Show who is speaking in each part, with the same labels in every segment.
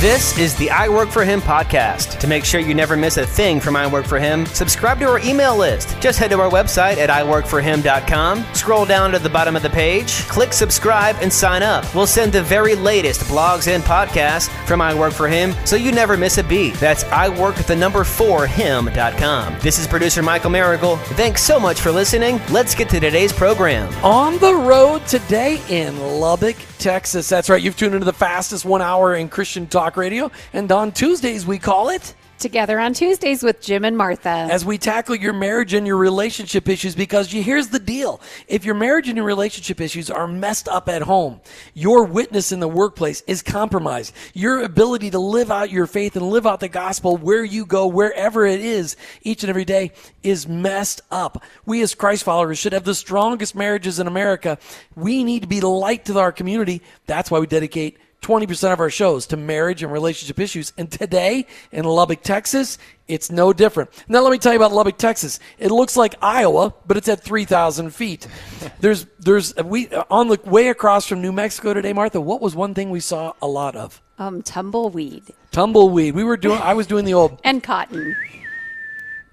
Speaker 1: This is the I Work for Him podcast. To make sure you never miss a thing from I Work for Him, subscribe to our email list. Just head to our website at iworkforhim.com, scroll down to the bottom of the page, click subscribe, and sign up. We'll send the very latest blogs and podcasts from I Work for Him so you never miss a beat. That's iwork the number 4 him.com. This is producer Michael Miracle. Thanks so much for listening. Let's get to today's program.
Speaker 2: On the road today in Lubbock, Texas. That's right. You've tuned into the fastest one hour in Christian talk radio. And on Tuesdays, we call it
Speaker 3: Together on Tuesdays with Jim and Martha.
Speaker 2: as we tackle your marriage and your relationship issues because here's the deal. If your marriage and your relationship issues are messed up at home, your witness in the workplace is compromised. Your ability to live out your faith and live out the gospel where you go, wherever it is, each and every day is messed up. We as Christ followers should have the strongest marriages in America. We need to be light to our community. That's why we dedicate 20% of our shows to marriage and relationship issues. And today in Lubbock, Texas, it's no different. Now, let me tell you about Lubbock, Texas. It looks like Iowa, but it's at 3,000 feet. There's, there's, we, on the way across from New Mexico today, Martha, what was one thing we saw a lot of?
Speaker 3: um, tumbleweed
Speaker 2: Tumbleweed. We were doing, I was doing the old,
Speaker 3: and cotton.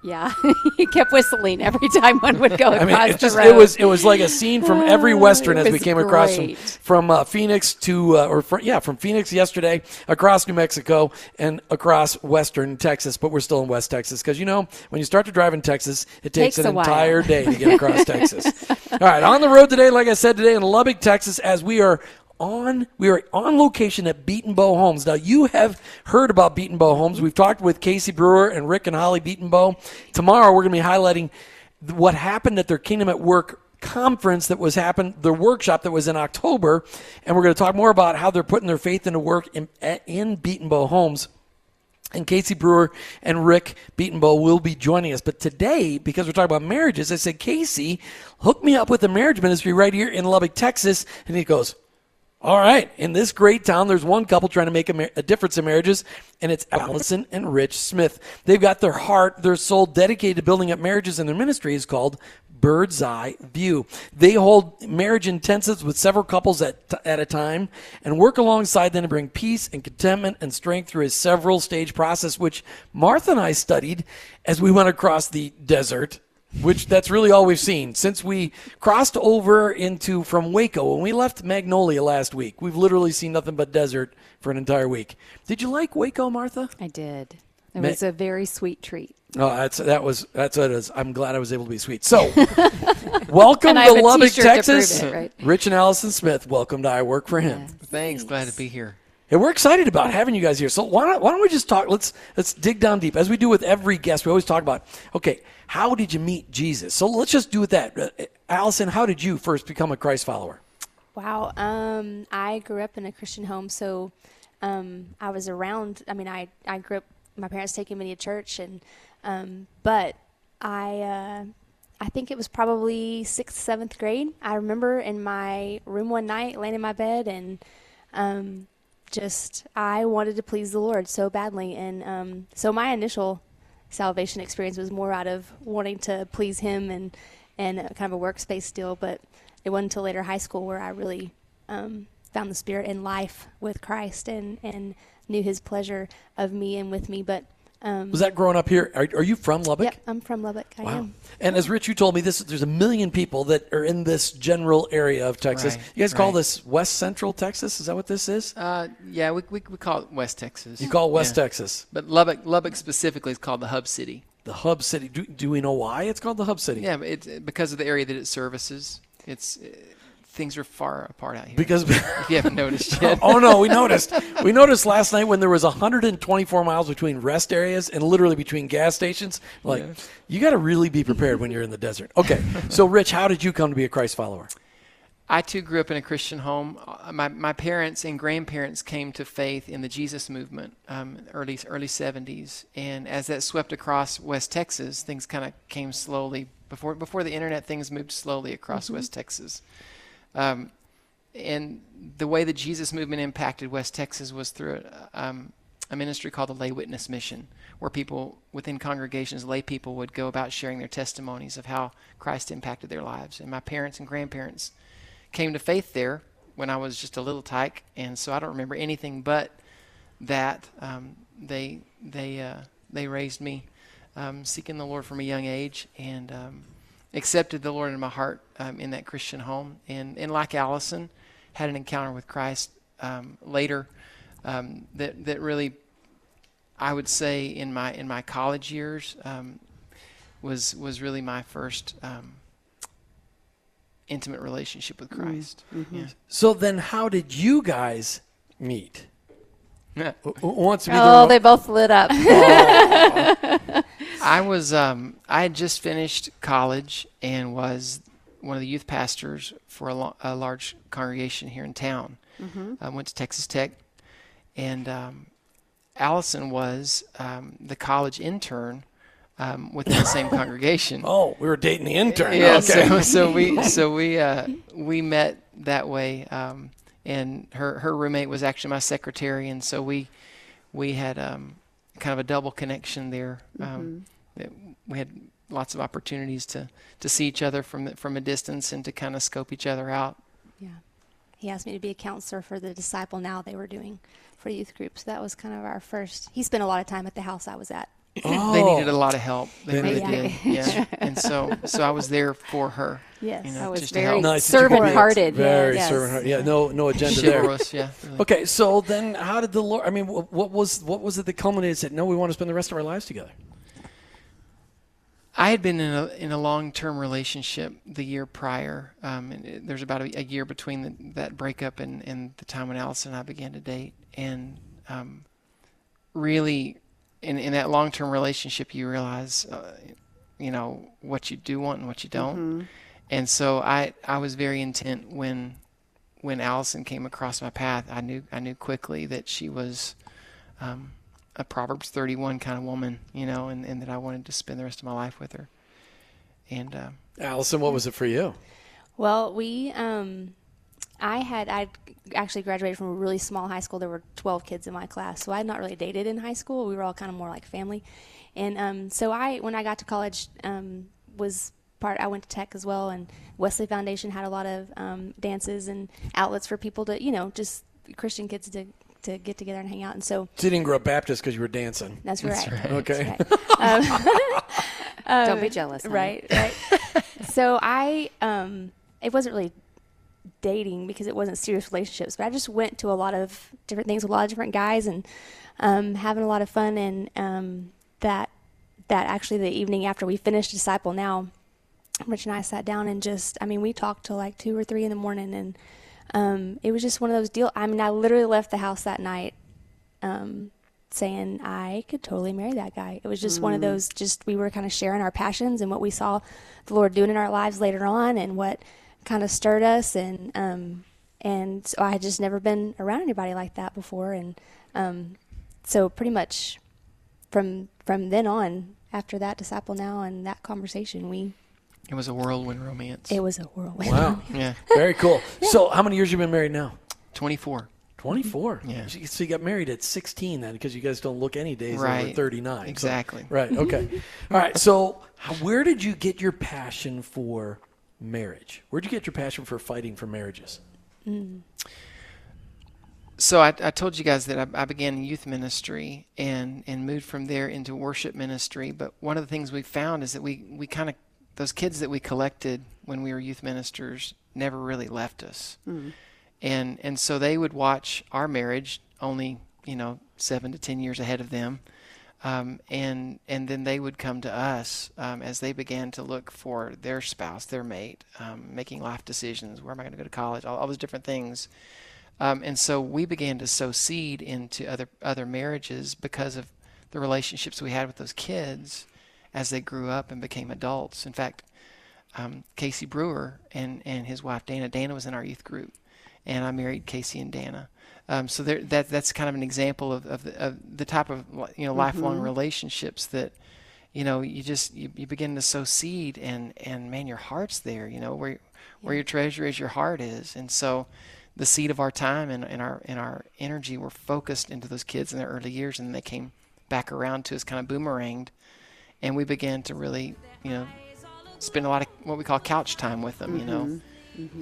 Speaker 3: Yeah, he kept whistling every time one would go across
Speaker 2: I mean, it
Speaker 3: the
Speaker 2: just
Speaker 3: road.
Speaker 2: it was it was like a scene from every western as we came across from from uh, Phoenix to uh, or fr- yeah from Phoenix yesterday across New Mexico and across western Texas, but we're still in West Texas because you know when you start to drive in Texas, it takes,
Speaker 3: Takes
Speaker 2: an entire day to get across Texas. All right, on the road today, like I said today in Lubbock, Texas, as we are. On we are on location at Betenbough Homes. Now you have heard about Betenbough Homes. We've talked with Casey Brewer and Rick and Holly Betenbough. Tomorrow we're going to be highlighting what happened at their Kingdom at Work conference that was happened, their workshop that was in October, and we're going to talk more about how they're putting their faith into work in, in Betenbough Homes. And Casey Brewer and Rick Betenbough will be joining us. But today, because we're talking about marriages, I said, Casey, hook me up with the marriage ministry right here in Lubbock, Texas. And he goes, all right. In this great town, there's one couple trying to make a, mar- a difference in marriages, and it's Allison and Rich Smith. They've got their heart, their soul dedicated to building up marriages, and their ministry is called Birdseyevu. They hold marriage intensives with several couples at, at a time and work alongside them to bring peace and contentment and strength through a several stage process, which Martha and I studied as we went across the desert which that's really all we've seen since we crossed over into from Waco when we left Magnolia last week. We've literally seen nothing but desert for an entire week. Did you like Waco, Martha?
Speaker 3: I did. It
Speaker 2: Ma-
Speaker 3: was a very sweet treat.
Speaker 2: Oh, that's that was that's what it is. I'm glad I was able to be sweet. So, welcome to Lubbock,
Speaker 3: t-shirt to
Speaker 2: Texas.
Speaker 3: it, right?
Speaker 2: Rich and Allison Smith, welcome to I Work for Him.
Speaker 4: Thanks. Glad to be here.
Speaker 2: And we're excited about having you guys here. So why don't, why don't we just talk? Let's let's dig down deep as we do with every guest. We always talk about okay, how did you meet Jesus? So let's just do with that. Uh, Allison, how did you first become a Christ follower?
Speaker 5: Wow. Um, I grew up in a Christian home, so um, I was around. I mean, I, I grew up. My parents taking me to church, and um, but I uh, I think it was probably sixth, seventh grade. I remember in my room one night, laying in my bed, and um, just I wanted to please the Lord so badly, and um, so my initial salvation experience was more out of wanting to please Him and and kind of a workspace deal. But it wasn't until later high school where I really um, found the Spirit in life with Christ and and knew His pleasure of me and with me. But um,
Speaker 2: Was that growing up here? Are, are you from Lubbock?
Speaker 5: Yep, I'm from Lubbock. I
Speaker 2: Wow.
Speaker 5: am.
Speaker 2: And as Rich, you told me this, there's a million people that are in this general area of Texas.
Speaker 4: Right,
Speaker 2: you guys call this West Central Texas? Is that what this is?
Speaker 4: Uh, yeah, we, we, we call it West Texas.
Speaker 2: You call it West
Speaker 4: Yeah.
Speaker 2: Texas
Speaker 4: But Lubbock, Lubbock specifically is called the hub city.
Speaker 2: the hub city. Do, do we know why it's called the hub city?
Speaker 4: Yeah, it's because of the area that it services. It's uh, things are far apart out here.
Speaker 2: Because
Speaker 4: if you haven't noticed yet.
Speaker 2: oh no, we noticed. We noticed last night when there was 124 miles between rest areas and literally between gas stations. Like, you got to really be prepared when you're in the desert. Okay, so Rich, how did you come to be a Christ follower?
Speaker 4: I too grew up in a Christian home. Uh, My, my parents and grandparents came to faith in the Jesus movement, um, early early 70s, and as that swept across West Texas, things kind of came slowly. Before before the internet, things moved slowly across West Texas. Um, and the way the Jesus movement impacted West Texas was through a, um, a ministry called the Lay Witness Mission, where people within congregations, lay people, would go about sharing their testimonies of how Christ impacted their lives. And my parents and grandparents came to faith there when I was just a little tyke, and so I don't remember anything but that. Um, they they uh, they raised me um, seeking the Lord from a young age and um, accepted the Lord in my heart um, in that Christian home. And and like Allison, had an encounter with Christ um, later um, that that really I would say in my in my college years um, was was really my first um, intimate relationship with Christ. Yeah.
Speaker 2: So then, how did you guys meet?
Speaker 4: Yeah.
Speaker 2: Who who wants to be
Speaker 3: Oh,
Speaker 2: the
Speaker 3: they both lit up.
Speaker 4: I was um, I had just finished college and was one of the youth pastors for a, lo- a large congregation here in town. I went to Texas Tech, and um, Allison was um, the college intern um, within the same congregation.
Speaker 2: Oh, we were dating the intern.
Speaker 4: Yeah,
Speaker 2: okay.
Speaker 4: so, so we so we uh, we met that way, um, and her her roommate was actually my secretary, and so we we had um, kind of a double connection there. Um, that we had lots of opportunities to to see each other from the- from a distance and to kind of scope each other out.
Speaker 5: Yeah. He asked me to be a counselor for the Disciple Now they were doing for youth groups. That was kind of our first. He spent a lot of time at the house I was at. Oh.
Speaker 4: They needed a oh. lot of help. They
Speaker 2: They
Speaker 4: really
Speaker 5: needed-
Speaker 4: did. Yeah, and so so I was there for her.
Speaker 5: Yes.
Speaker 4: You know,
Speaker 3: That was
Speaker 4: just to
Speaker 3: very
Speaker 4: help.
Speaker 2: Nice that you could be
Speaker 3: servant-hearted.
Speaker 2: Very
Speaker 3: yes.
Speaker 2: servant Yeah, no, no agenda there.
Speaker 4: chivalrous. Yeah. really.
Speaker 2: Okay, so then how did the Lord? I mean, what was what was it that culminated? Said, no, we want to spend the rest of our lives together.
Speaker 4: I had been in a in a long term relationship the year prior. Um, and there's about a, a year between the, that breakup and, and the time when Allison and I began to date. And um, really, in in that long term relationship, you realize, uh, you know, what you do want and what you don't. And so I I was very intent when when Allison came across my path. I knew I knew quickly that she was. Um, a Proverbs 31 kind of woman, you know, and, and that I wanted to spend the rest of my life with her. And uh,
Speaker 2: Allison, what was it for you?
Speaker 5: Well, we, um, I had, I actually graduated from a really small high school. There were 12 kids in my class. So I had not really dated in high school. We were all kind of more like family. And um, so I, when I got to college, um, was part, I went to tech as well. And Wesley Foundation had a lot of um, dances and outlets for people to, you know, just Christian kids to, to get together and hang out. And so
Speaker 2: So you didn't grow up Baptist because you were dancing.
Speaker 5: that's right.
Speaker 2: Okay.
Speaker 3: Don't be jealous. honey.
Speaker 5: Right, right. so I, um, it wasn't really dating because it wasn't serious relationships, but I just went to a lot of different things with a lot of different guys and um, having a lot of fun. And um, that that actually the evening after we finished Disciple Now, Rich and I sat down and just, I mean, we talked till like two or three in the morning, and um, it was just one of those deal. I mean, I literally left the house that night um, saying I could totally marry that guy. It was just one of those. Just we were kind of sharing our passions and what we saw the Lord doing in our lives later on, and what kind of stirred us, and um, and so I had just never been around anybody like that before, and um, so pretty much from from then on, after that disciple now and that conversation, we
Speaker 4: it was a whirlwind romance.
Speaker 5: it was a whirlwind.
Speaker 2: Wow.
Speaker 4: yeah,
Speaker 2: Very cool. So how many years you been married now?
Speaker 4: 24.
Speaker 2: 24. Mm-hmm.
Speaker 4: Yeah.
Speaker 2: So you- got married at 16 then because you guys don't look any days over
Speaker 4: Right.
Speaker 2: 39. So-
Speaker 4: Exactly.
Speaker 2: right. Okay. All right. So where did you get your passion for marriage? Where'd you get your passion for fighting for marriages? Mm.
Speaker 4: So I, I told you guys that I, I began youth ministry and, and moved from there into worship ministry. But one of the things we found is that we, we kind of, those kids that we collected when we were youth ministers never really left us. And, and so they would watch our marriage only, you know, seven to 10 years ahead of them. Um, and and then they would come to us um, as they began to look for their spouse, their mate, um, making life decisions. Where am I going to go to college? All, all those different things. Um, and so we began to sow seed into other other marriages because of the relationships we had with those kids as they grew up and became adults. In fact, um, Casey Brewer and, and his wife Dana. Dana was in our youth group, and I married Casey and Dana. Um, so there, that that's kind of an example of, of, the, of the type of you know lifelong relationships that you know you just you, you begin to sow seed and and man your heart's there you know where where your treasure is your heart is and so the seed of our time and, and our and our energy were focused into those kids in their early years and they came back around to us kind of boomeranged and we began to really you know spend a lot of what we call couch time with them you know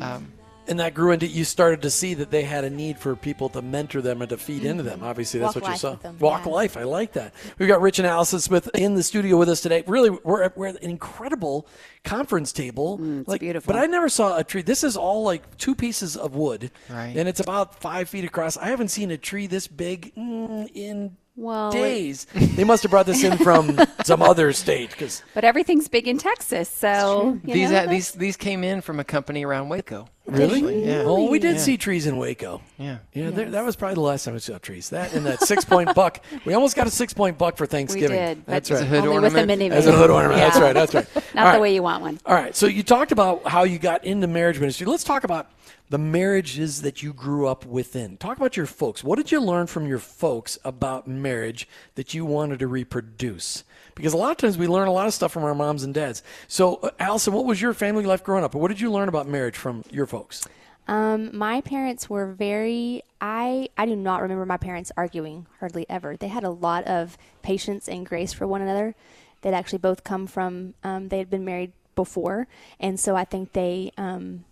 Speaker 4: um,
Speaker 2: and that grew into you started to see that they had a need for people to mentor them and to feed into them. Obviously, that's
Speaker 5: Walk
Speaker 2: what you
Speaker 5: life
Speaker 2: saw.
Speaker 5: them,
Speaker 2: Walk
Speaker 5: yeah.
Speaker 2: life. I like that. We've got Rich and Allison Smith in the studio with us today. Really, we're at, we're at an incredible conference table.
Speaker 6: Mm, it's
Speaker 2: like,
Speaker 6: beautiful.
Speaker 2: But I never saw a tree. This is all like two pieces of wood,
Speaker 4: Right.
Speaker 2: and it's about five feet across. I haven't seen a tree this big mm, in
Speaker 6: Well, it-
Speaker 2: days. they must have brought this in from some other state because
Speaker 6: But everything's big in Texas, so you
Speaker 4: These
Speaker 6: know,
Speaker 4: uh, these these came in from a company around Waco.
Speaker 2: Really,
Speaker 4: Yeah.
Speaker 2: Oh, we did
Speaker 4: Yeah.
Speaker 2: see trees in Waco.
Speaker 4: Yeah.
Speaker 2: Yeah, there, that was probably the last time we saw trees. That and that six point buck. We almost got a six point buck for Thanksgiving.
Speaker 6: We did,
Speaker 2: That's
Speaker 4: As a
Speaker 2: right.
Speaker 4: hood
Speaker 6: only with a
Speaker 4: ornament?
Speaker 6: minivan.
Speaker 2: As a hood ornament.
Speaker 6: Yeah.
Speaker 2: That's right. That's right.
Speaker 6: Not
Speaker 2: All
Speaker 6: the way you want one.
Speaker 2: All right. So you talked about how you got into marriage ministry. Let's talk about the marriages that you grew up within. Talk about your folks. What did you learn from your folks about marriage that you wanted to reproduce? Because a lot of times we learn a lot of stuff from our moms and dads. So, uh, Allison, what was your family life growing up? What did you learn about marriage from your folks?
Speaker 5: Um, my parents were very. I I do not remember my parents arguing hardly ever. They had a lot of patience and grace for one another. They'd actually both come from. Um, they had been married before, and so I think they um,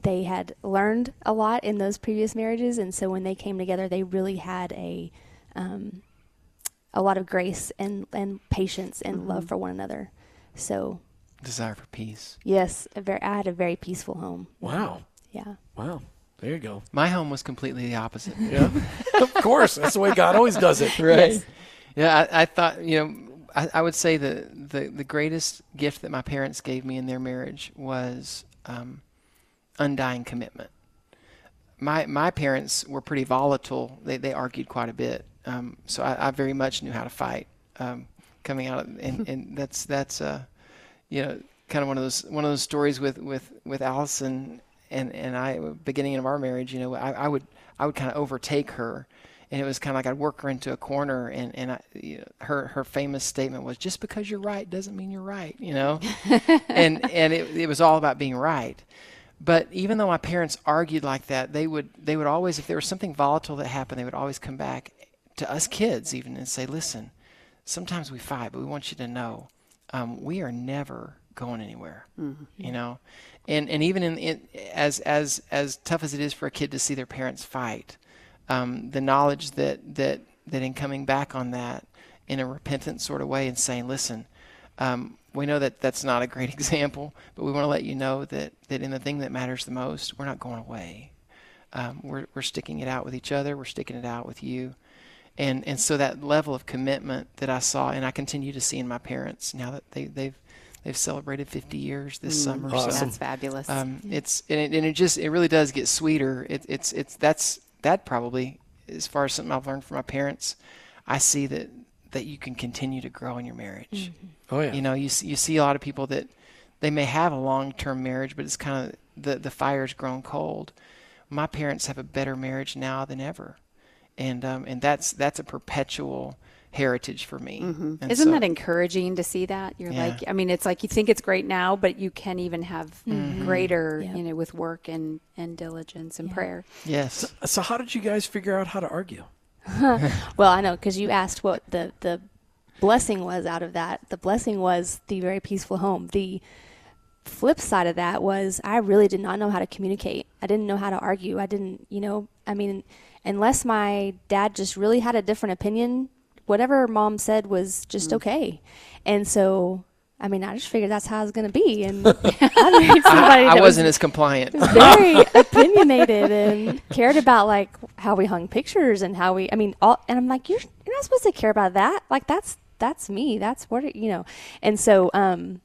Speaker 5: they had learned a lot in those previous marriages, and so when they came together, they really had a um, a lot of grace and and patience and love for one another. So
Speaker 4: Desire for peace.
Speaker 5: yes, a very, I had a very peaceful home.
Speaker 2: Wow.
Speaker 5: Yeah.
Speaker 2: Wow. There you go.
Speaker 4: My home was completely the opposite.
Speaker 2: Yeah. of course. That's the way God always does it.
Speaker 4: right. Yeah, I, I thought you know, I, I would say the, the the greatest gift that my parents gave me in their marriage was um, undying commitment. My my parents were pretty volatile. They they argued quite a bit. Um, so I, I very much knew how to fight. Um, coming out of, and and that's that's uh, you know kind of one of those one of those stories with with with Allison and and I beginning of our marriage. You know, I, I would I would kind of overtake her, and it was kind of like I'd work her into a corner, and and I, you know, her her famous statement was, "Just because you're right doesn't mean you're right," you know, and and it it was all about being right. But even though my parents argued like that, they would they would always, if there was something volatile that happened, they would always come back to us kids even and say, "Listen, sometimes we fight, but we want you to know um, we are never going anywhere." You know, and and even in, in as as as tough as it is for a kid to see their parents fight, um, the knowledge that that that in coming back on that in a repentant sort of way and saying, "Listen." Um, we know that that's not a great example, but we want to let you know that, that in the thing that matters the most, we're not going away. Um, we're, we're sticking it out with each other. We're sticking it out with you. And, and so that level of commitment that I saw and I continue to see in my parents now that they, they've, they've celebrated 50 years this summer.
Speaker 2: Awesome.
Speaker 4: So,
Speaker 6: That's fabulous.
Speaker 4: um, it's, and it, and it just, it really does get sweeter. It, it's, it's, that's, that probably, as far as something I've learned from my parents, I see that, that you can continue to grow in your marriage.
Speaker 2: Oh, yeah.
Speaker 4: You know, you see, you see a lot of people that they may have a long-term marriage, but it's kind of the the fire's grown cold. My parents have a better marriage now than ever, and um, and that's that's a perpetual heritage for me.
Speaker 6: Mm-hmm. Isn't
Speaker 4: so-
Speaker 6: that encouraging to see that? You're
Speaker 4: Yeah.
Speaker 6: like, I mean, it's like you think it's great now, but you can even have greater,
Speaker 5: Yeah.
Speaker 6: you know, with work and, and diligence and prayer.
Speaker 4: yes?
Speaker 2: So, how did you guys figure out how to argue?
Speaker 5: Well, I know because you asked what the the blessing was out of that. The blessing was the very peaceful home. The flip side of that was I really did not know how to communicate. I didn't know how to argue. I didn't, you know, I mean, unless my dad just really had a different opinion, whatever mom said was just okay. And so, I mean, I just figured that's how I was going to be. And I
Speaker 4: I
Speaker 5: that
Speaker 4: wasn't
Speaker 5: was
Speaker 4: as compliant.
Speaker 5: very opinionated and cared about like how we hung pictures and how we I mean all and I'm like you're you're not supposed to care about that like that's that's me that's what it, you know and so um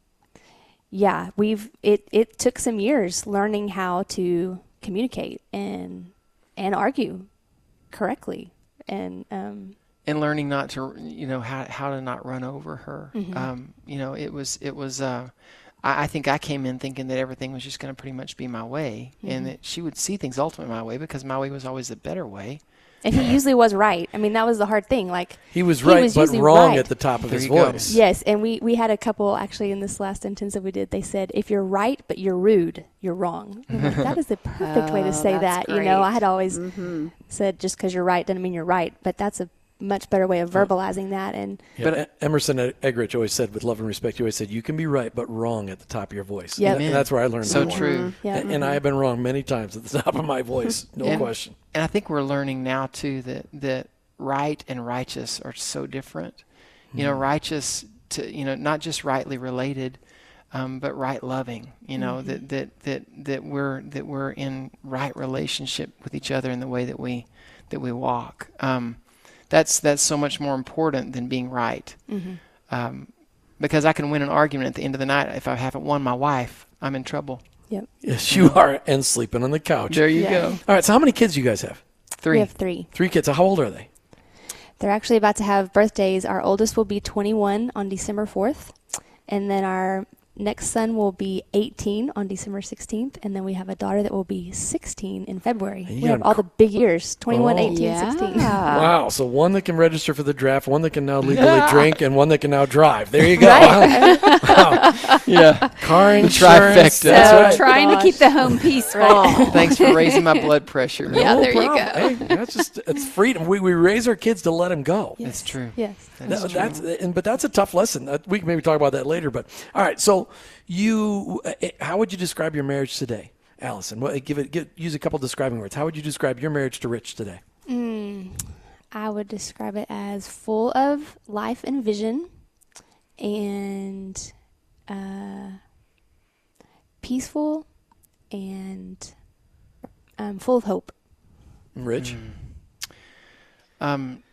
Speaker 5: yeah we've it it took some years learning how to communicate and and argue correctly and um
Speaker 4: and learning not to you know how how to not run over her
Speaker 5: Mm-hmm.
Speaker 4: um you know it was it was uh I, I think I came in thinking that everything was just going to pretty much be my way,
Speaker 5: Mm-hmm.
Speaker 4: and that she would see things ultimately my way because my way was always the better way.
Speaker 5: And he usually was right I mean that was the hard thing like
Speaker 2: He was right,
Speaker 5: He
Speaker 2: right,
Speaker 5: was
Speaker 2: but wrong
Speaker 5: right.
Speaker 2: at the top of
Speaker 4: There
Speaker 2: his
Speaker 4: you go.
Speaker 2: voice.
Speaker 5: Yes, and we we had a couple actually in this last intensive we did. They said, "If you're right but you're rude, you're wrong." Like, that is the perfect way to
Speaker 6: Oh,
Speaker 5: say
Speaker 6: that's
Speaker 5: that. You know, I had always mm-hmm. said just because you're right doesn't mean you're right, but that's a much better way of verbalizing that. And
Speaker 2: Yeah, but Emerson Eggerichs always said, with love and respect, he always said, "You can be right, but wrong at the top of your voice."
Speaker 5: Yeah,
Speaker 2: and, and that's where I learned.
Speaker 4: So
Speaker 2: that one.
Speaker 4: true.
Speaker 5: yeah,
Speaker 2: And, and I have been wrong many times at the top of my voice, no
Speaker 4: And-
Speaker 2: question.
Speaker 4: And I think we're learning now too that that right and righteous are so different. You know, righteous to you know not just rightly related, um, but right loving. You know that that that that we're that we're in right relationship with each other in the way that we that we walk. Um, that's that's so much more important than being right. Um, because I can win an argument at the end of the night if I haven't won my wife, I'm in trouble.
Speaker 5: yep,
Speaker 2: Yes, you are, and sleeping on the couch.
Speaker 4: There you
Speaker 5: Yeah.
Speaker 4: go.
Speaker 2: All right. So, how many kids do you guys have?
Speaker 4: Three.
Speaker 5: we have three.
Speaker 2: Three kids. How old are they?
Speaker 5: They're actually about to have birthdays. Our oldest will be 21 on December 4th, and then our next son will be 18 on December 16th, and then we have a daughter that will be 16 in February.
Speaker 2: you
Speaker 5: We have all the big years 21,
Speaker 2: Oh.
Speaker 5: 18, 16.
Speaker 2: wow. So one that can register for the draft, one that can now legally drink, and one that can now drive. There you go.
Speaker 4: Yeah.
Speaker 2: Car insurance.
Speaker 4: trifecta.
Speaker 6: So
Speaker 2: right.
Speaker 6: trying to keep the home peace, right?
Speaker 4: Thanks for raising my blood pressure.
Speaker 6: Yeah,
Speaker 2: No
Speaker 6: there you go.
Speaker 2: Hey, that's just it's freedom. We, we raise our kids to let them go.
Speaker 5: Yes.
Speaker 4: That's true.
Speaker 5: Yes.
Speaker 2: No, that's and but that's a tough lesson. Uh, we can maybe talk about that later. But all right, so you, uh, how would you describe your marriage today, Allison? What, give it, give, use a couple describing words. How would you describe your marriage to Rich today?
Speaker 5: I would describe it as full of life and vision and uh, peaceful and um, full of hope.
Speaker 2: Rich,
Speaker 4: Um,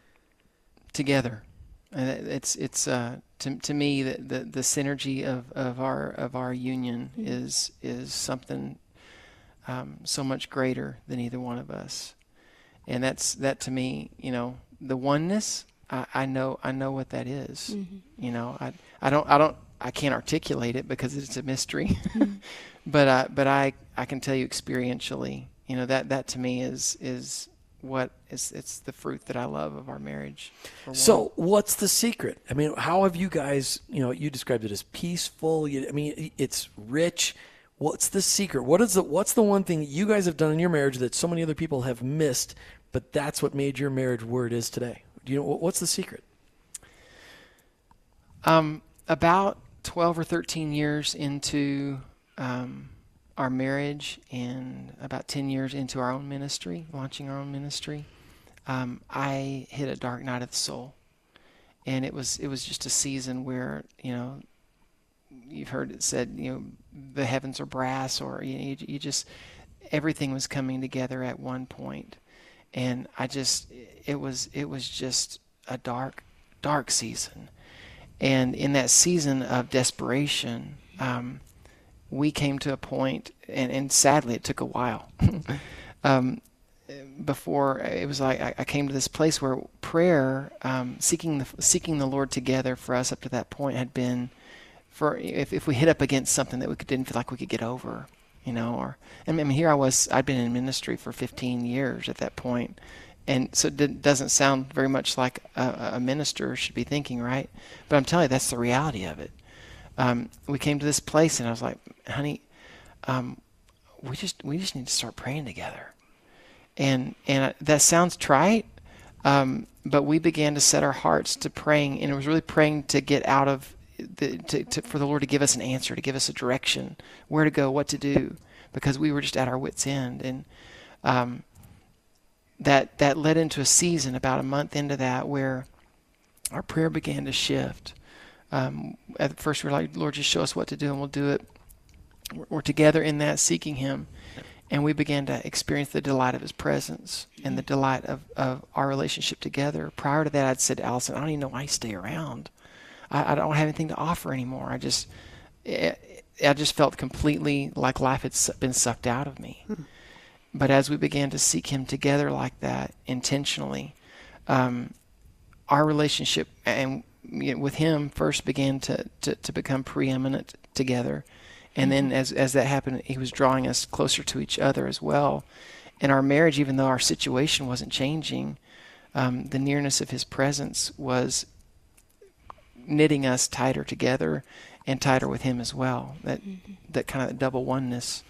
Speaker 4: together, and it- it's it's uh, to to me the, the the synergy of of our of our union is is something um, so much greater than either one of us, and that's that to me. You know, the oneness. I, I know I know what that is. You know, I I don't I don't I can't articulate it because it's a mystery, but I but I I can tell you experientially. You know that that to me is is what is it's the fruit that I love of our marriage.
Speaker 2: so what's the secret? I mean, how have you guys? You know, you described it as peaceful. You, I mean, it's rich. What's the secret? What is the What's the one thing you guys have done in your marriage that so many other people have missed? But that's what made your marriage where it is today. Do you know what's the secret?
Speaker 4: Um, about 12 or 13 years into um, our marriage and about 10 years into our own ministry, launching our own ministry, um, I hit a dark night of the soul. And it was it was just a season where, you know, you've heard it said, you know, the heavens are brass or you, you, you just everything was coming together at one point. And I just it was it was just a dark dark season. And in that season of desperation, um, we came to a point, and, and sadly, it took a while. um, before it was like I, came to this place where prayer, um, seeking the seeking the Lord together for us up to that point had been, for if if we hit up against something that we didn't feel like we could get over, you know, or I mean here I was I'd been in ministry for 15 years at that point, and so it doesn't sound very much like a, a minister should be thinking, right? But I'm telling you, that's the reality of it. Um, we came to this place, and I was like, honey, um, we just we just need to start praying together and and that sounds trite, um, but we began to set our hearts to praying, and it was really praying to get out of the to, to, for the Lord to give us an answer, to give us a direction, where to go, what to do, because we were just at our wits' end, and um, that that led into a season about a month into that where our prayer began to shift. Um, at first, we're like, Lord, just show us what to do, and we'll do it. We're, we're together in that, seeking Him and we began to experience the delight of his presence and the delight of, of our relationship together. Prior to that, I'd said to Allison, I don't even know why you stay around. I, I don't have anything to offer anymore. I just, it, I just felt completely like life had been sucked out of me. But as we began to seek him together like that, intentionally, um, our relationship and you know, with him first began to, to, to become preeminent together. And then as, as that happened, he was drawing us closer to each other as well. And our marriage, even though our situation wasn't changing, um, the nearness of his presence was knitting us tighter together and tighter with him as well. That that kind of double oneness.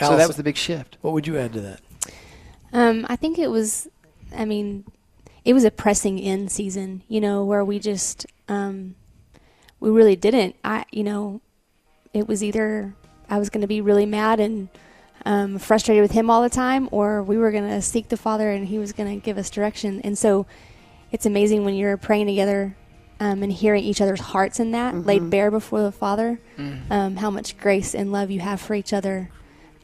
Speaker 4: So that was the big shift.
Speaker 2: What would you add to that?
Speaker 5: Um, I think it was, I mean, it was a pressing in season, you know, where we just um, we really didn't. I, you know, it was either I was going to be really mad and um, frustrated with him all the time, or we were going to seek the Father and He was going to give us direction. And so, it's amazing when you're praying together um, and hearing each other's hearts in that laid bare before the Father, um, how much grace and love you have for each other,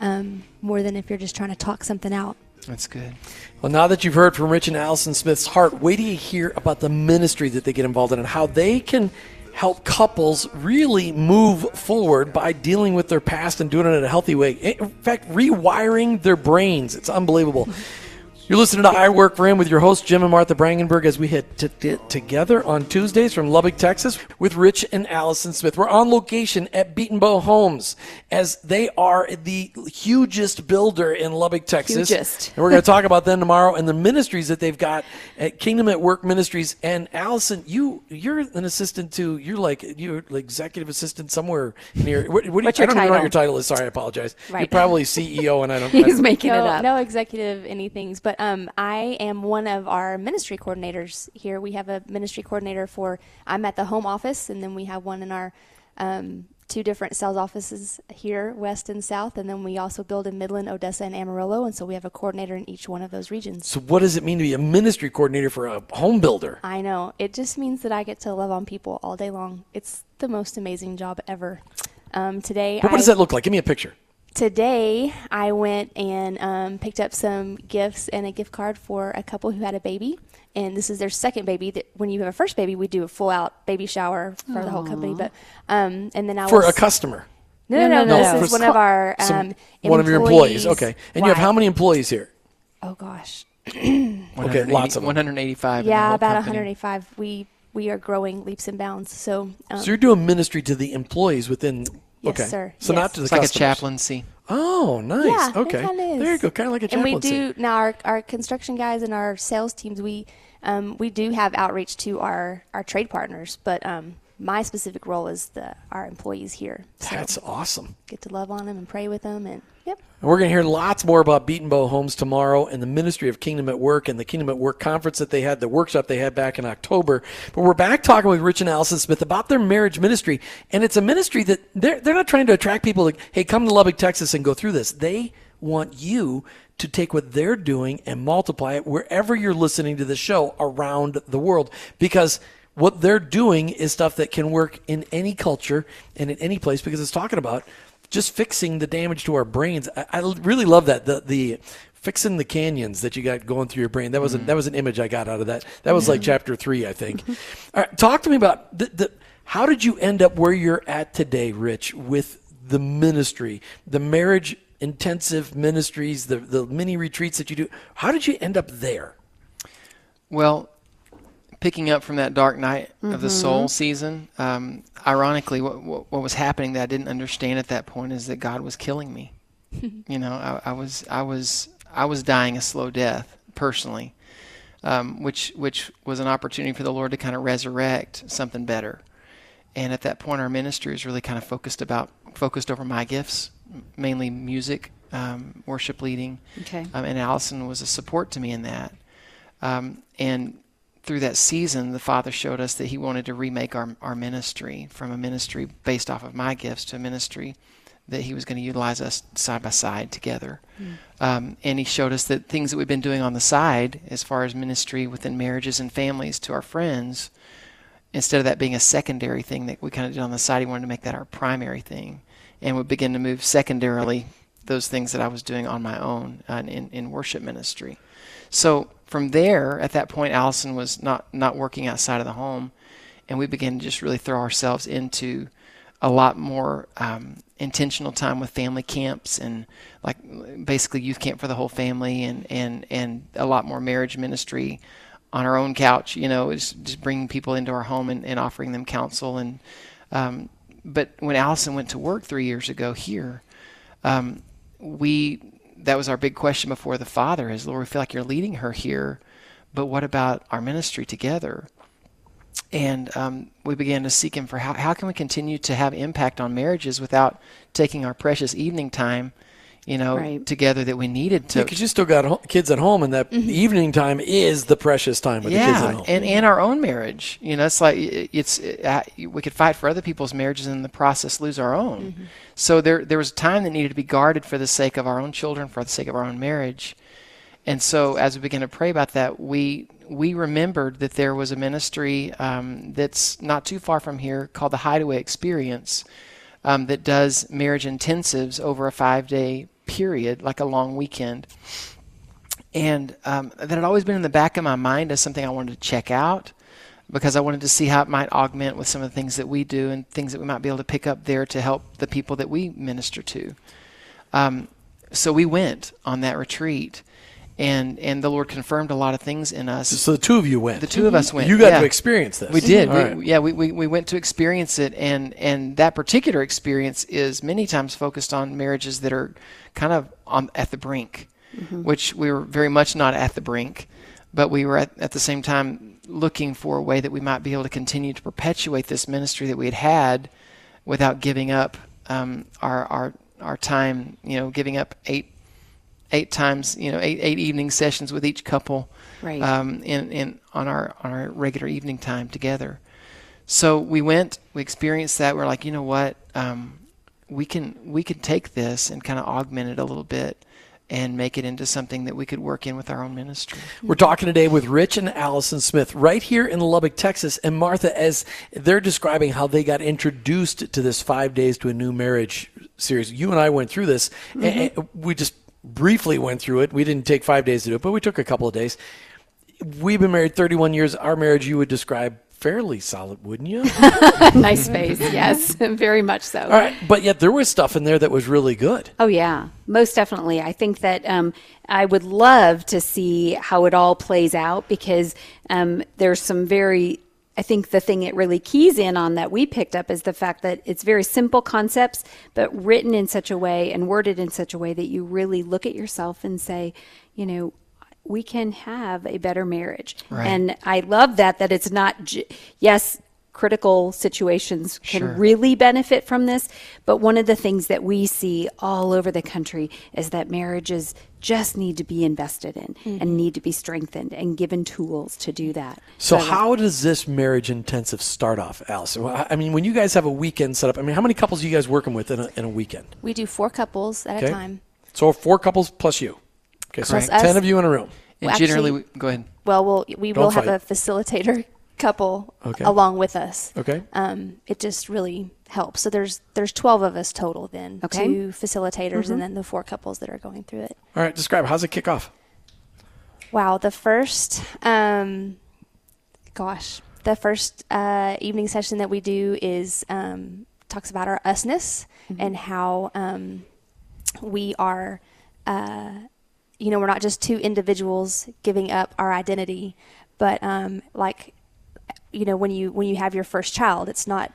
Speaker 5: um, more than if you're just trying to talk something out.
Speaker 4: That's good.
Speaker 2: Well, now that you've heard from Rich and Allison Smith's heart, wait till you hear about the ministry that they get involved in and how they can help couples really move forward by dealing with their past and doing it in a healthy way. In fact, rewiring their brains. It's unbelievable. You're listening to I Work for Him with your host, Jim and Martha Brangenberg, as we hit to get together on Tuesdays from Lubbock, Texas, with Rich and Allison Smith. We're on location at Betenbough Homes, as they are the hugest builder in Lubbock, Texas.
Speaker 6: Hugest.
Speaker 2: And we're going to talk about them tomorrow and the ministries that they've got at Kingdom at Work Ministries. And Allison, you you're an assistant to you're like you're like executive assistant somewhere near. What, what do you,
Speaker 6: What's your
Speaker 2: I don't even know what your title is. Sorry, I apologize.
Speaker 6: Right.
Speaker 2: You're probably CEO, and I don't.
Speaker 6: He's
Speaker 2: I,
Speaker 6: making it
Speaker 5: no,
Speaker 6: up.
Speaker 5: no executive anythings, but um, I am one of our ministry coordinators here. We have a ministry coordinator for. I'm at the home office, and then we have one in our um, two different sales offices here, west and south, and then we also build in Midland, Odessa, and Amarillo, and so we have a coordinator in each one of those regions.
Speaker 2: so, what does it mean to be a ministry coordinator for a home builder?
Speaker 5: I know it just means that I get to love on people all day long. It's the most amazing job ever. Um, today,
Speaker 2: But what
Speaker 5: I,
Speaker 2: does that look like? Give me a picture.
Speaker 5: Today, I went and um, picked up some gifts and a gift card for a couple who had a baby. And this is their second baby. That when you have a first baby, we do a full out baby shower for the whole company. But um, and then I
Speaker 2: For
Speaker 5: was
Speaker 2: a customer.
Speaker 5: no, no, no,
Speaker 6: No, no,
Speaker 5: This
Speaker 6: no.
Speaker 5: is one of our
Speaker 2: Some-
Speaker 5: um,
Speaker 2: one of your employees.
Speaker 5: employees'
Speaker 2: Okay. And you have how many employees here?
Speaker 5: Oh gosh,
Speaker 2: Okay, lots of them.
Speaker 4: 185.
Speaker 5: yeah, about
Speaker 4: company.
Speaker 5: 185. We we are growing leaps and bounds. So, um,
Speaker 2: So you're doing ministry to the employees within.
Speaker 5: Yes,
Speaker 2: okay.
Speaker 5: sir.
Speaker 2: So
Speaker 5: Yes.
Speaker 2: not to the
Speaker 4: It's like a chaplaincy.
Speaker 2: Oh, nice.
Speaker 5: Yeah,
Speaker 2: okay.
Speaker 5: It.
Speaker 2: There you go. Kind of like a
Speaker 5: And we do now our, our construction guys and our sales teams. We um, we do have outreach to our, our trade partners, but um, my specific role is the our employees here. So
Speaker 2: That's awesome.
Speaker 5: get to love on them and pray with them, and yep.
Speaker 2: And we're going to hear lots more about Betenbough Homes tomorrow and the Ministry of Kingdom at Work and the Kingdom at Work conference that they had, the workshop they had back in October. But we're back talking with Rich and Allison Smith about their marriage ministry. And it's a ministry that they're, they're not trying to attract people like, hey, come to Lubbock, Texas and go through this. They want you to take what they're doing and multiply it wherever you're listening to the show around the world. Because what they're doing is stuff that can work in any culture and in any place because it's talking about just fixing the damage to our brains. I, I really love that the the fixing the canyons that you got going through your brain. That was a, mm. that was an image I got out of that. That was like chapter three, I think. All right, talk to me about the, the how did you end up where you're at today, Rich, with the ministry, the marriage intensive ministries, the the mini retreats that you do. How did you end up there?
Speaker 4: Well, picking up from that dark night of the soul season, um, ironically, what, what what was happening that I didn't understand at that point is that God was killing me. you know, I, I was I was I was dying a slow death personally, um, which which was an opportunity for the Lord to kind of resurrect something better. And at that point, our ministry was really kind of focused about focused over my gifts, mainly music, um, worship leading,
Speaker 6: Okay.
Speaker 4: um, and Allison was a support to me in that. Um, and through that season, the Father showed us that He wanted to remake our, our ministry from a ministry based off of my gifts to a ministry that He was going to utilize us side by side together. Um, and He showed us that things that we've been doing on the side, as far as ministry within marriages and families to our friends, instead of that being a secondary thing that we kind of did on the side, He wanted to make that our primary thing. And would begin to move secondarily those things that I was doing on my own uh, in, in worship ministry. So from there, at that point, Allison was not not working outside of the home, and we began to just really throw ourselves into a lot more um, intentional time with family camps and like basically youth camp for the whole family, and and and a lot more marriage ministry on our own couch. You know, just just bringing people into our home and, and offering them counsel and. Um, but when Allison went to work three years ago here, um, we that was our big question before the Father is Lord, we feel like you're leading her here, but what about our ministry together? And um, we began to seek Him for how how can we continue to have impact on marriages without taking our precious evening time you know,
Speaker 6: Right.
Speaker 4: together that we needed to.
Speaker 2: Because you still got ho- kids at home, and that evening time is the precious time with the kids at
Speaker 4: yeah,
Speaker 2: home.
Speaker 4: and and our own marriage. You know, it's like i- it's uh, we could fight for other people's marriages and in the process lose our own. So there there was time that needed to be guarded for the sake of our own children, for the sake of our own marriage. And so as we began to pray about that, we we remembered that there was a ministry um, that's not too far from here called the Hideaway Experience um, that does marriage intensives over a five day period, like a long weekend and um, that had always been in the back of my mind as something I wanted to check out because I wanted to see how it might augment with some of the things that we do and things that we might be able to pick up there to help the people that we minister to. Um, so we went on that retreat, and and the Lord confirmed a lot of things in us.
Speaker 2: so the two of you went.
Speaker 4: The two of us went.
Speaker 2: You got
Speaker 4: yeah.
Speaker 2: to experience this.
Speaker 4: We did.
Speaker 2: All
Speaker 4: We,
Speaker 2: right.
Speaker 4: Yeah, we, we, we went to experience it, and, and that particular experience is many times focused on marriages that are kind of on at the brink, which we were very much not at the brink, but we were at, at the same time looking for a way that we might be able to continue to perpetuate this ministry that we had had without giving up um, our, our our time. You know, giving up eight eight times. You know, eight eight evening sessions with each couple
Speaker 6: Right.
Speaker 4: um, in, in on our on our regular evening time together. So we went, we experienced that. We're like, you know what, um, we can we can take this and kind of augment it a little bit and make it into something that we could work in with our own ministry.
Speaker 2: We're talking today with Rich and Allison Smith right here in Lubbock, Texas. And Martha, as they're describing how they got introduced to this five days to a new marriage series, you and I went through this. and we just briefly went through it. We didn't take five days to do it, but we took a couple of days. We've been married 31 years. Our marriage you would describe fairly solid, wouldn't you?
Speaker 6: nice face. Yes, very much so.
Speaker 2: All right. But yet there was stuff in there that was really good.
Speaker 6: Oh yeah, most definitely. I think that um, I would love to see how it all plays out because um, there's some very. I think the thing it really keys in on that we picked up is the fact that it's very simple concepts, but written in such a way and worded in such a way that you really look at yourself and say, you know, we can have a better marriage.
Speaker 4: Right.
Speaker 6: And I love that that it's not j- yes, critical situations can
Speaker 4: Sure.
Speaker 6: really benefit from this, but one of the things that we see all over the country is that marriages just need to be invested in and mm-hmm. need to be strengthened and given tools to do that.
Speaker 2: So
Speaker 6: I love-
Speaker 2: how does this marriage intensive start off, Allison? I I mean, when you guys have a weekend set up, I mean, how many couples are you guys working with in a, in a weekend?
Speaker 5: We do four couples at
Speaker 2: Okay.
Speaker 5: a time.
Speaker 2: So four couples plus you. Okay, so
Speaker 4: Correct.
Speaker 2: ten
Speaker 5: Us-
Speaker 2: of you in a room.
Speaker 4: And
Speaker 5: Well,
Speaker 4: generally,
Speaker 5: actually-
Speaker 4: we, go ahead.
Speaker 5: Well, we'll we
Speaker 2: Don't
Speaker 5: will have a facilitator couple
Speaker 2: Okay.
Speaker 5: along with us.
Speaker 2: Okay.
Speaker 5: Um, it just really helps. So there's there's 12 of us total then.
Speaker 6: Okay.
Speaker 5: Two facilitators and then the four couples that are going through it.
Speaker 2: All right, describe. How's it kick off?
Speaker 5: Wow, the first, um, gosh, the first uh, evening session that we do is um, talks about our usness and how um, we are, uh, you know, we're not just two individuals giving up our identity, but um, like, you know, when you when you have your first child, it's not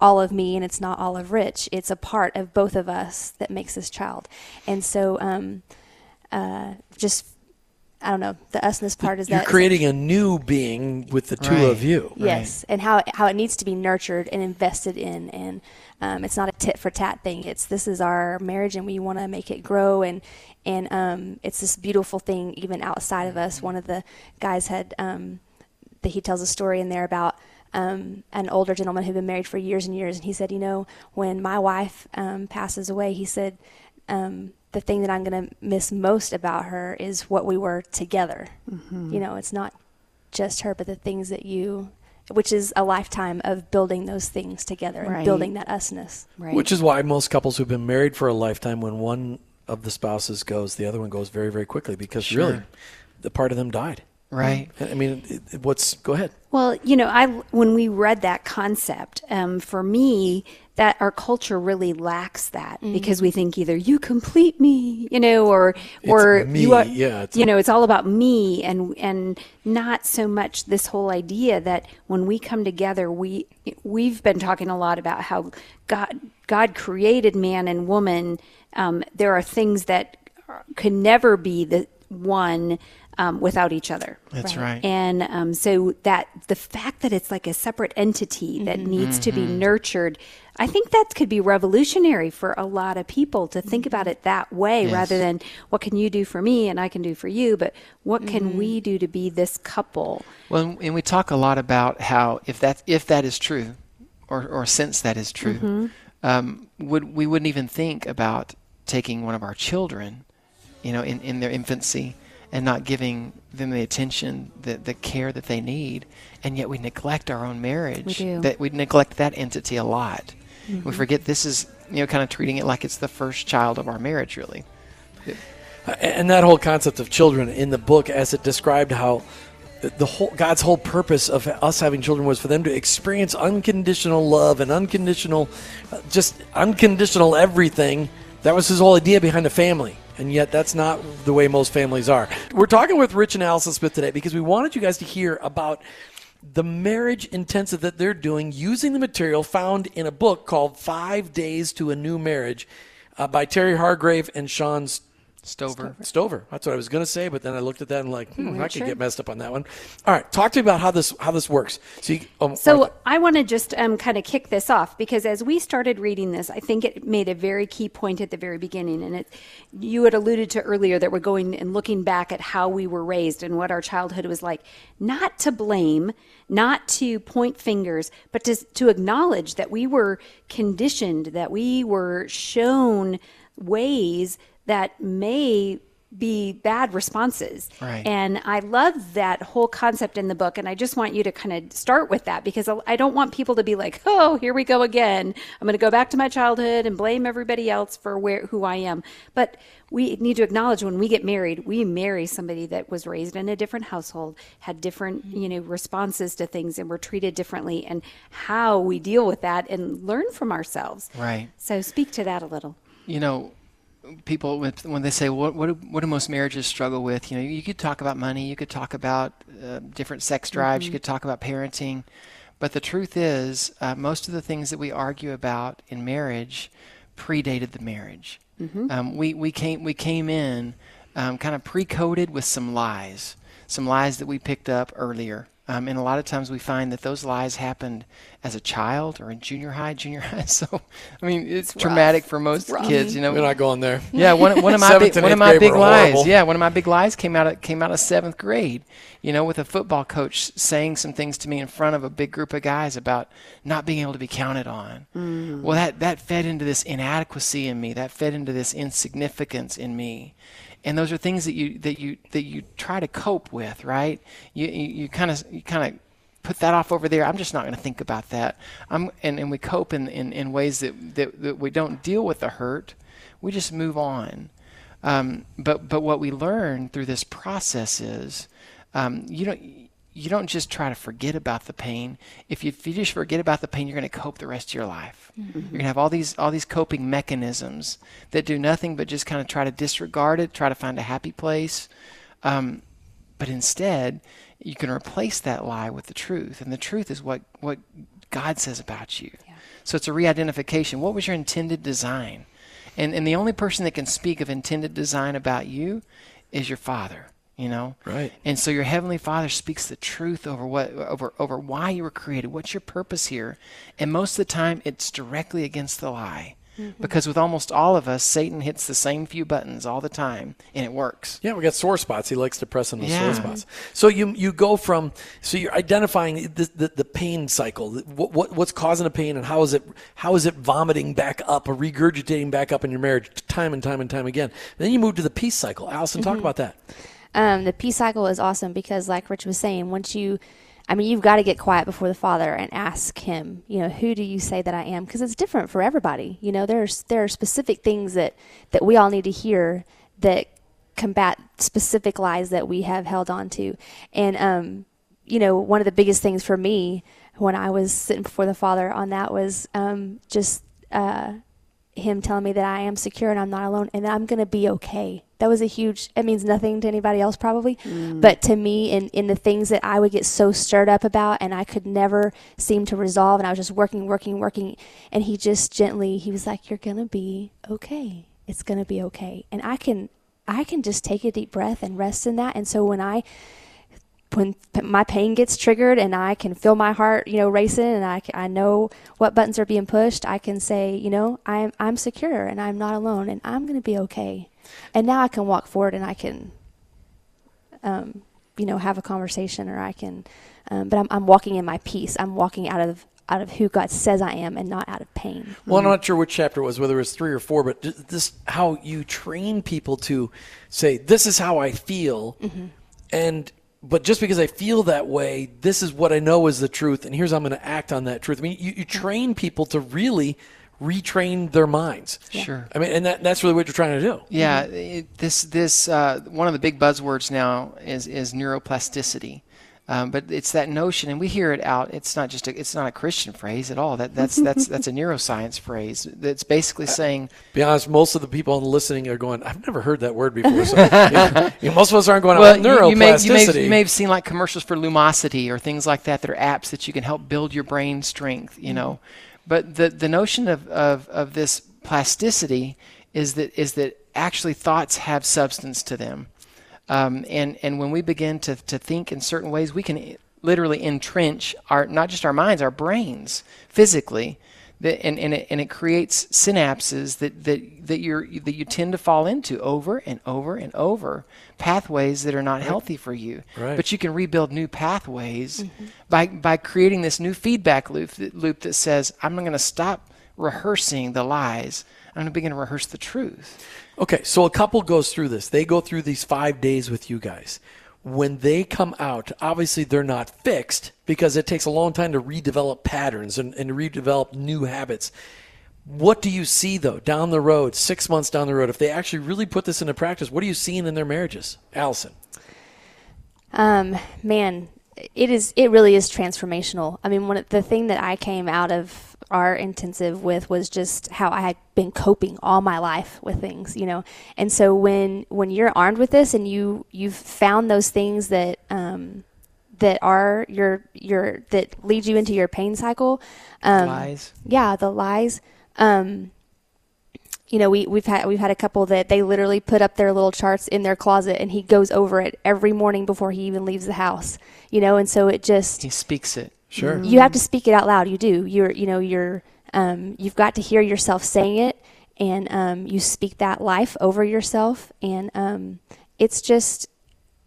Speaker 5: all of me and it's not all of Rich. It's a part of both of us that makes this child, and so um, uh, just I don't know. The usness part is that
Speaker 2: You're
Speaker 5: that
Speaker 2: creating a new being with the two
Speaker 4: Right.
Speaker 2: of you.
Speaker 5: Yes, and how it, how it needs to be nurtured and invested in, and um, it's not a tit for tat thing. It's this is our marriage, and we want to make it grow, and and um, it's this beautiful thing even outside of us. One of the guys had um, that he tells a story in there about um, an older gentleman who'd been married for years and years, and he said, you know, when my wife um, passes away, he said. Um, the thing that I'm going to miss most about her is what we were together. You know, it's not just her, but the things that you, which is a lifetime of building those things together and
Speaker 6: Right.
Speaker 5: building that usness.
Speaker 6: right.
Speaker 2: Which is why most couples who've been married for a lifetime, when one of the spouses goes, the other one goes very, very quickly because really,
Speaker 4: Sure.
Speaker 2: the part of them died.
Speaker 4: Right.
Speaker 2: I mean, it, it- what's go ahead?
Speaker 6: Well, you know, I when we read that concept, um, for me, that our culture really lacks that because we think either you complete me, you know, or or
Speaker 2: me,
Speaker 6: you are,
Speaker 2: yeah, it's-
Speaker 6: you know, it's all about me and and not so much this whole idea that when we come together, we we've been talking a lot about how God God created man and woman. Um, there are things that can never be the one um, without each other.
Speaker 4: That's right.
Speaker 6: And um, so that the fact that it's like a separate entity that needs to be nurtured, I think that could be revolutionary for a lot of people to think about it that way
Speaker 4: Yes.
Speaker 6: rather than what can you do for me and I can do for you, but what can we do to be this couple?
Speaker 4: Well, and we talk a lot about how if that if that is true, or or since that is true, um, would we wouldn't even think about taking one of our children, you know, in, in their infancy, and not giving them the attention, the the care that they need, and yet we neglect our own marriage.
Speaker 6: do.
Speaker 4: That we neglect that entity a lot. We forget this is you know kind of treating it like it's the first child of our marriage, really.
Speaker 2: and that whole concept of children in the book as it described how the whole God's whole purpose of us having children was for them to experience unconditional love and unconditional uh, just unconditional everything that was his whole idea behind the family and yet that's not the way most families are. We're talking with Rich and Allison Smith today because we wanted you guys to hear about the marriage intensive that they're doing using the material found in a book called Five Days to a New Marriage uh, by Terry Hargrave and Sean
Speaker 4: Stoever.
Speaker 2: Stoever. That's what I was going to say, but then I looked at that and like, hmm, I could
Speaker 6: sure.
Speaker 2: get messed up on that one. All right, talk to me about how this how this works. So, you, um,
Speaker 6: So
Speaker 2: Martha,
Speaker 6: I want to just um, kind of kick this off because as we started reading this, I think it made a very key point at the very beginning, and it you had alluded to earlier that we're going and looking back at how we were raised and what our childhood was like. Not to blame, not to point fingers, but to to acknowledge that we were conditioned, that we were shown ways that may be bad responses.
Speaker 4: Right.
Speaker 6: And I love that whole concept in the book. And I just want you to kind of start with that because I don't want people to be like, oh, here we go again. I'm going to go back to my childhood and blame everybody else for where who I am. But we need to acknowledge when we get married, we marry somebody that was raised in a different household, had different, mm-hmm. you know, responses to things and were treated differently and how we deal with that and learn from ourselves.
Speaker 4: Right.
Speaker 6: So speak to that a little.
Speaker 4: you know, people when they say what what do, what do most marriages struggle with? You know, you could talk about money, you could talk about uh, different sex drives, you could talk about parenting, but the truth is, uh, most of the things that we argue about in marriage predated the marriage. Um, we we came we came in um, kind of pre-coded with some lies, some lies that we picked up earlier. Um, and a lot of times we find that those lies happened as a child or in junior high, junior high. So, I mean, it's traumatic for most kids. You know,
Speaker 2: we're not going there.
Speaker 4: yeah, one, one of my big, one of my big lies.
Speaker 2: horrible.
Speaker 4: Yeah, one of my big lies came out of, came out of seventh grade. You know, with a football coach saying some things to me in front of a big group of guys about not being able to be counted on. Well, that that fed into this inadequacy in me. That fed into this insignificance in me. And those are things that you that you that you try to cope with, right? You you kind of you kind of put that off over there. I'm just not going to think about that. I'm, and, and we cope in, in, in ways that, that, that we don't deal with the hurt. We just move on. Um, but, but what we learn through this process is um, you, don't, you don't just try to forget about the pain. If you, if you just forget about the pain, you're going to cope the rest of your life. You're going to have all these, all these coping mechanisms that do nothing but just kind of try to disregard it, try to find a happy place. Um, but instead, you can replace that lie with the truth. And the truth is what, what God says about you. So it's a re identification. What was your intended design? And, and the only person that can speak of intended design about you is your Father. You know,
Speaker 2: Right.
Speaker 4: And so your heavenly Father speaks the truth over what over over why you were created. What's your purpose here? And most of the time, it's directly against the lie, mm-hmm. because with almost all of us, Satan hits the same few buttons all the time, and it works.
Speaker 2: Yeah, we got sore spots. He likes to press on those
Speaker 4: Yeah.
Speaker 2: sore spots. So you you go from so you're identifying the the, the pain cycle. What, what what's causing the pain and how is it how is it vomiting back up or regurgitating back up in your marriage time and time and time again. Then you move to the peace cycle. Allison, talk mm-hmm. about that.
Speaker 5: Um, the peace cycle is awesome because, like Rich was saying, once you, I mean, you've got to get quiet before the Father and ask Him, you know, who do you say that I am? Because it's different for everybody. You know, there's there are specific things that that we all need to hear that combat specific lies that we have held on to, and um, you know, one of the biggest things for me when I was sitting before the Father on that was um, just. Uh, him telling me that I am secure and I'm not alone and that I'm going to be okay. That was a huge, it means nothing to anybody else probably, mm. but to me in, in the things that I would get so stirred up about and I could never seem to resolve and I was just working, working, working. And he just gently, he was like, you're going to be okay. It's going to be okay. And I can, I can just take a deep breath and rest in that. And so when I when my pain gets triggered and I can feel my heart, you know, racing and I, I know what buttons are being pushed, I can say, you know, I'm, I'm secure and I'm not alone and I'm going to be okay. And now I can walk forward and I can, um, you know, have a conversation or I can, um, but I'm, I'm walking in my peace. I'm walking out of, out of who God says I am and not out of pain.
Speaker 2: Well, I'm not sure which chapter it was, whether it was three or four, but this how you train people to say, "This is how I feel," and but just because I feel that way, this is what I know is the truth, and here's how I'm going to act on that truth. I mean, you, you train people to really retrain their minds.
Speaker 4: Sure.
Speaker 2: I mean, and that, that's really what you're trying to do.
Speaker 4: Yeah, it, this this uh, one of the big buzzwords now is is neuroplasticity, um, but it's that notion, and we hear it out. It's not just a, it's not a Christian phrase at all. That that's that's that's a neuroscience phrase. That's basically saying
Speaker 2: Be honest, most of the people listening are going, "I've never heard that word before." So, yeah, you know, most of us aren't going,
Speaker 4: well,
Speaker 2: "Oh,
Speaker 4: you, you, may, you, may,
Speaker 2: neuroplasticity."
Speaker 4: you may have seen like commercials for Lumosity or things like that that are apps that you can help build your brain strength, you know. But the, the notion of, of, of this plasticity is that is that actually thoughts have substance to them. Um, and, and when we begin to, to think in certain ways, we can literally entrench our not just our minds, our brains physically. That, and, and, it, and it creates synapses that, that, that, you're, that you tend to fall into over and over and over, pathways that are not healthy for you.
Speaker 2: Right.
Speaker 4: But you can rebuild new pathways mm-hmm. by, by creating this new feedback loop that, loop that says, I'm not going to stop rehearsing the lies. I'm going to begin to rehearse the truth.
Speaker 2: Okay, so a couple goes through this. They go through these five days with you guys. When they come out, obviously they're not fixed because it takes a long time to redevelop patterns and, and redevelop new habits. What do you see though down the road, six months down the road, if they actually really put this into practice? What are you seeing in their marriages, Allison?
Speaker 5: Um, man, it is. It really is transformational. I mean, one the thing that I came out of our intensive with was just how I had been coping all my life with things, you know. And so when when you're armed with this and you you've found those things that um, that are your your that lead you into your pain cycle, um,
Speaker 4: Lies.
Speaker 5: yeah, the lies. Um, you know, we we've had we've had a couple that they literally put up their little charts in their closet, and he goes over it every morning before he even leaves the house. You know, and so it just
Speaker 4: He speaks it.
Speaker 2: Sure.
Speaker 5: you have to speak it out loud. You do. You're you know you're um, you've got to hear yourself saying it, and um, you speak that life over yourself, and um, it's just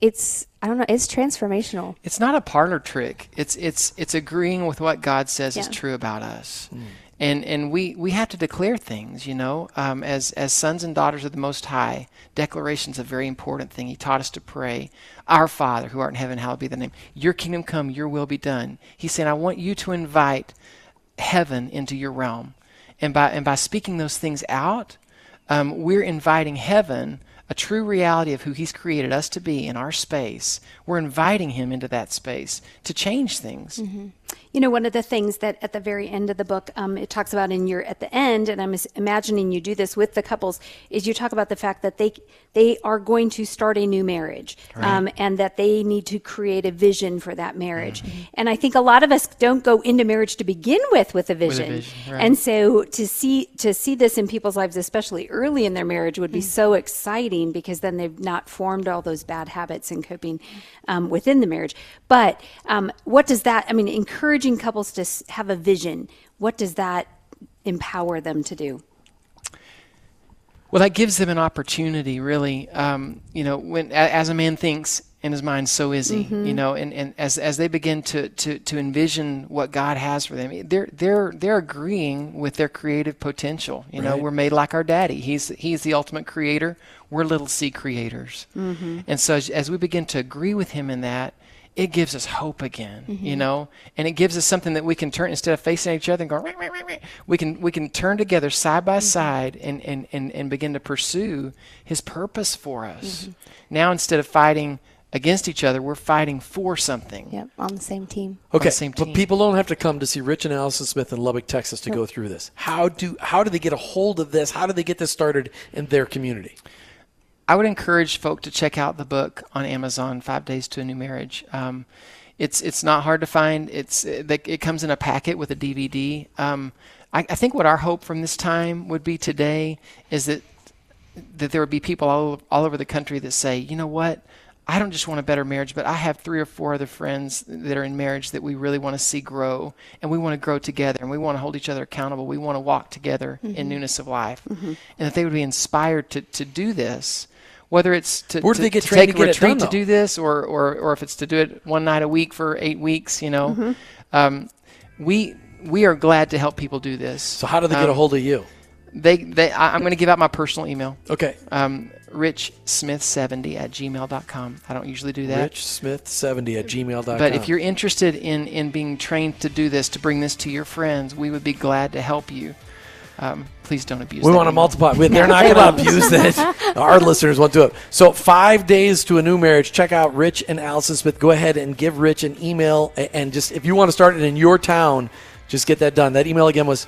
Speaker 5: it's I don't know it's transformational.
Speaker 4: It's not a parlor trick. It's it's it's agreeing with what God says is true about us, and and we we have to declare things. You know, um, as as sons and daughters of the Most High, declaration's a very important thing. He taught us to pray, "Our Father who art in heaven, hallowed be thy name. Your kingdom come, your will be done." He's saying, "I want you to invite heaven into your realm," and by and by speaking those things out, um, we're inviting heaven, a true reality of who He's created us to be in our space. We're inviting Him into that space to change things.
Speaker 6: You know, one of the things that at the very end of the book, um, it talks about in your at the end, and I'm imagining you do this with the couples, is you talk about the fact that they they are going to start a new marriage, um, and that they need to create a vision for that marriage. And I think a lot of us don't go into marriage to begin with with a vision,
Speaker 4: vision, right.
Speaker 6: and so to see to see this in people's lives, especially early in their marriage, would be so exciting because then they've not formed all those bad habits and coping um, within the marriage. But um, what does that? I mean, encouraging couples to have a vision. What does that empower them to do?
Speaker 4: Well, that gives them an opportunity, really. Um, you know, when as a man thinks in his mind, so is he. You know, and, and as as they begin to, to, to envision what God has for them, they're they're they're agreeing with their creative potential. You know, we're made like our daddy. He's he's the ultimate creator. We're little c creators. And so as, as we begin to agree with him in that, it gives us hope again, you mm-hmm. know, and it gives us something that we can turn instead of facing each other and going, "Rah, rah, rah, rah," we can we can turn together side by mm-hmm. side and, and, and, and begin to pursue His purpose for us. Mm-hmm. Now instead of fighting against each other, we're fighting for something.
Speaker 5: Yep, on the same team.
Speaker 2: Okay,
Speaker 4: same team.
Speaker 2: but people don't have to come to see Rich and Allison Smith in Lubbock, Texas, to go through this. How do how do they get a hold of this? How do they get this started in their community?
Speaker 4: I would encourage folk to check out the book on Amazon, Five Days to a New Marriage. Um, it's it's not hard to find. It's it, it comes in a packet with a DVD. Um, I, I think what our hope from this time would be today is that that there would be people all, all over the country that say, you know what, I don't just want a better marriage, but I have three or four other friends that are in marriage that we really want to see grow, and we want to grow together, and we want to hold each other accountable. We want to walk together in newness of life, and that they would be inspired to, to do this. Whether it's to,
Speaker 2: Where do
Speaker 4: to,
Speaker 2: they get
Speaker 4: to take
Speaker 2: to
Speaker 4: a
Speaker 2: it done,
Speaker 4: retreat to do this, or, or or if it's to do it one night a week for eight weeks, you know, um, we we are glad to help people do this.
Speaker 2: So how do they get a
Speaker 4: Um,
Speaker 2: hold of you?
Speaker 4: They, they, I, I'm going to give out my personal email.
Speaker 2: Okay.
Speaker 4: Um, richsmith70 at gmail.com. I don't usually do that.
Speaker 2: RichSmith70 at gmail.com.
Speaker 4: But if you're interested in, in being trained to do this, to bring this to your friends, we would be glad to help you. Um, please don't abuse it.
Speaker 2: We
Speaker 4: that
Speaker 2: want to multiply. We- They're not going to abuse that. Our listeners won't do it. So, five days to a new marriage. Check out Rich and Allison Smith. Go ahead and give Rich an email. And just, if you want to start it in your town, just get that done. That email again was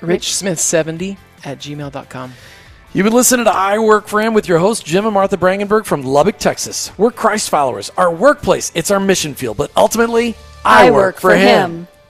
Speaker 4: richsmith70 at gmail.com.
Speaker 2: You've been listening to I Work for Him with your host, Jim and Martha Brangenberg from Lubbock, Texas. We're Christ followers. Our workplace, it's our mission field, but ultimately, I, work, for him.